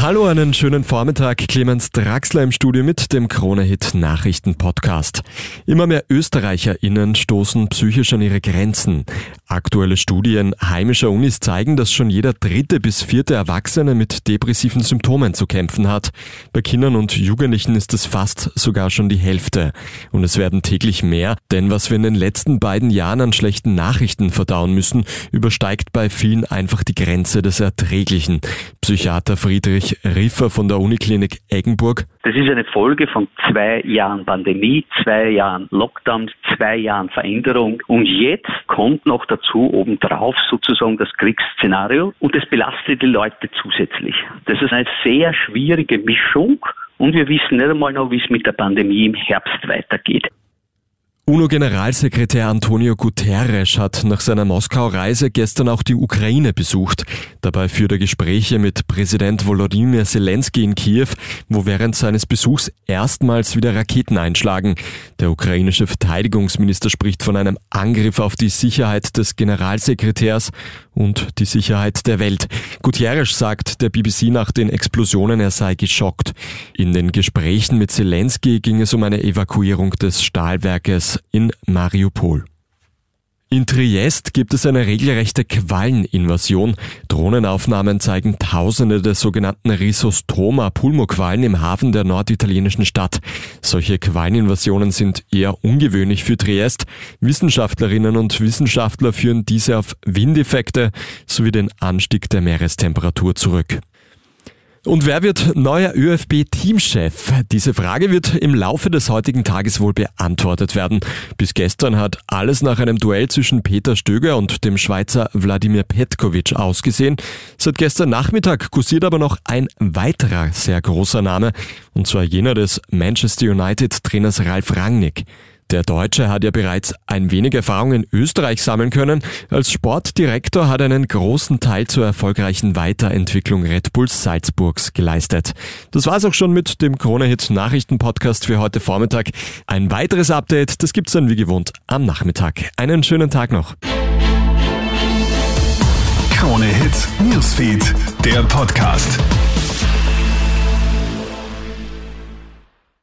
Hallo, einen schönen Vormittag. Clemens Draxler im Studio mit dem Krone-Hit Nachrichten Podcast. Immer mehr ÖsterreicherInnen stoßen psychisch an ihre Grenzen. Aktuelle Studien heimischer Unis zeigen, dass schon jeder dritte bis vierte Erwachsene mit depressiven Symptomen zu kämpfen hat. Bei Kindern und Jugendlichen ist es fast sogar schon die Hälfte. Und es werden täglich mehr, denn was wir in den letzten beiden Jahren an schlechten Nachrichten verdauen müssen, übersteigt bei vielen einfach die Grenze des Erträglichen. Psychiater Friedrich Riffer von der Uniklinik Eggenburg. Das ist eine Folge von zwei Jahren Pandemie, zwei Jahren Lockdowns, zwei Jahren Veränderung und jetzt kommt noch dazu obendrauf sozusagen das Kriegsszenario und es belastet die Leute zusätzlich. Das ist eine sehr schwierige Mischung und wir wissen nicht einmal noch, wie es mit der Pandemie im Herbst weitergeht. UNO-Generalsekretär Antonio Guterres hat nach seiner Moskau-Reise gestern auch die Ukraine besucht. Dabei führt er Gespräche mit Präsident Volodymyr Zelensky in Kiew, wo während seines Besuchs erstmals wieder Raketen einschlagen. Der ukrainische Verteidigungsminister spricht von einem Angriff auf die Sicherheit des Generalsekretärs und die Sicherheit der Welt. Gutierrez sagt der BBC nach den Explosionen, er sei geschockt. In den Gesprächen mit Zelensky ging es um eine Evakuierung des Stahlwerkes in Mariupol. In Triest gibt es eine regelrechte Qualleninvasion. Drohnenaufnahmen zeigen Tausende der sogenannten Rhizostoma Pulmoquallen im Hafen der norditalienischen Stadt. Solche Qualleninvasionen sind eher ungewöhnlich für Triest. Wissenschaftlerinnen und Wissenschaftler führen diese auf Windeffekte sowie den Anstieg der Meerestemperatur zurück. Und wer wird neuer ÖFB-Teamchef? Diese Frage wird im Laufe des heutigen Tages wohl beantwortet werden. Bis gestern hat alles nach einem Duell zwischen Peter Stöger und dem Schweizer Wladimir Petkovic ausgesehen. Seit gestern Nachmittag kursiert aber noch ein weiterer sehr großer Name, und zwar jener des Manchester United-Trainers Ralf Rangnick. Der Deutsche hat ja bereits ein wenig Erfahrung in Österreich sammeln können. Als Sportdirektor hat er einen großen Teil zur erfolgreichen Weiterentwicklung Red Bulls Salzburgs geleistet. Das war's auch schon mit dem Krone-Hit Nachrichten-Podcast für heute Vormittag. Ein weiteres Update, das gibt's dann wie gewohnt am Nachmittag. Einen schönen Tag noch. Krone-Hit Newsfeed, der Podcast.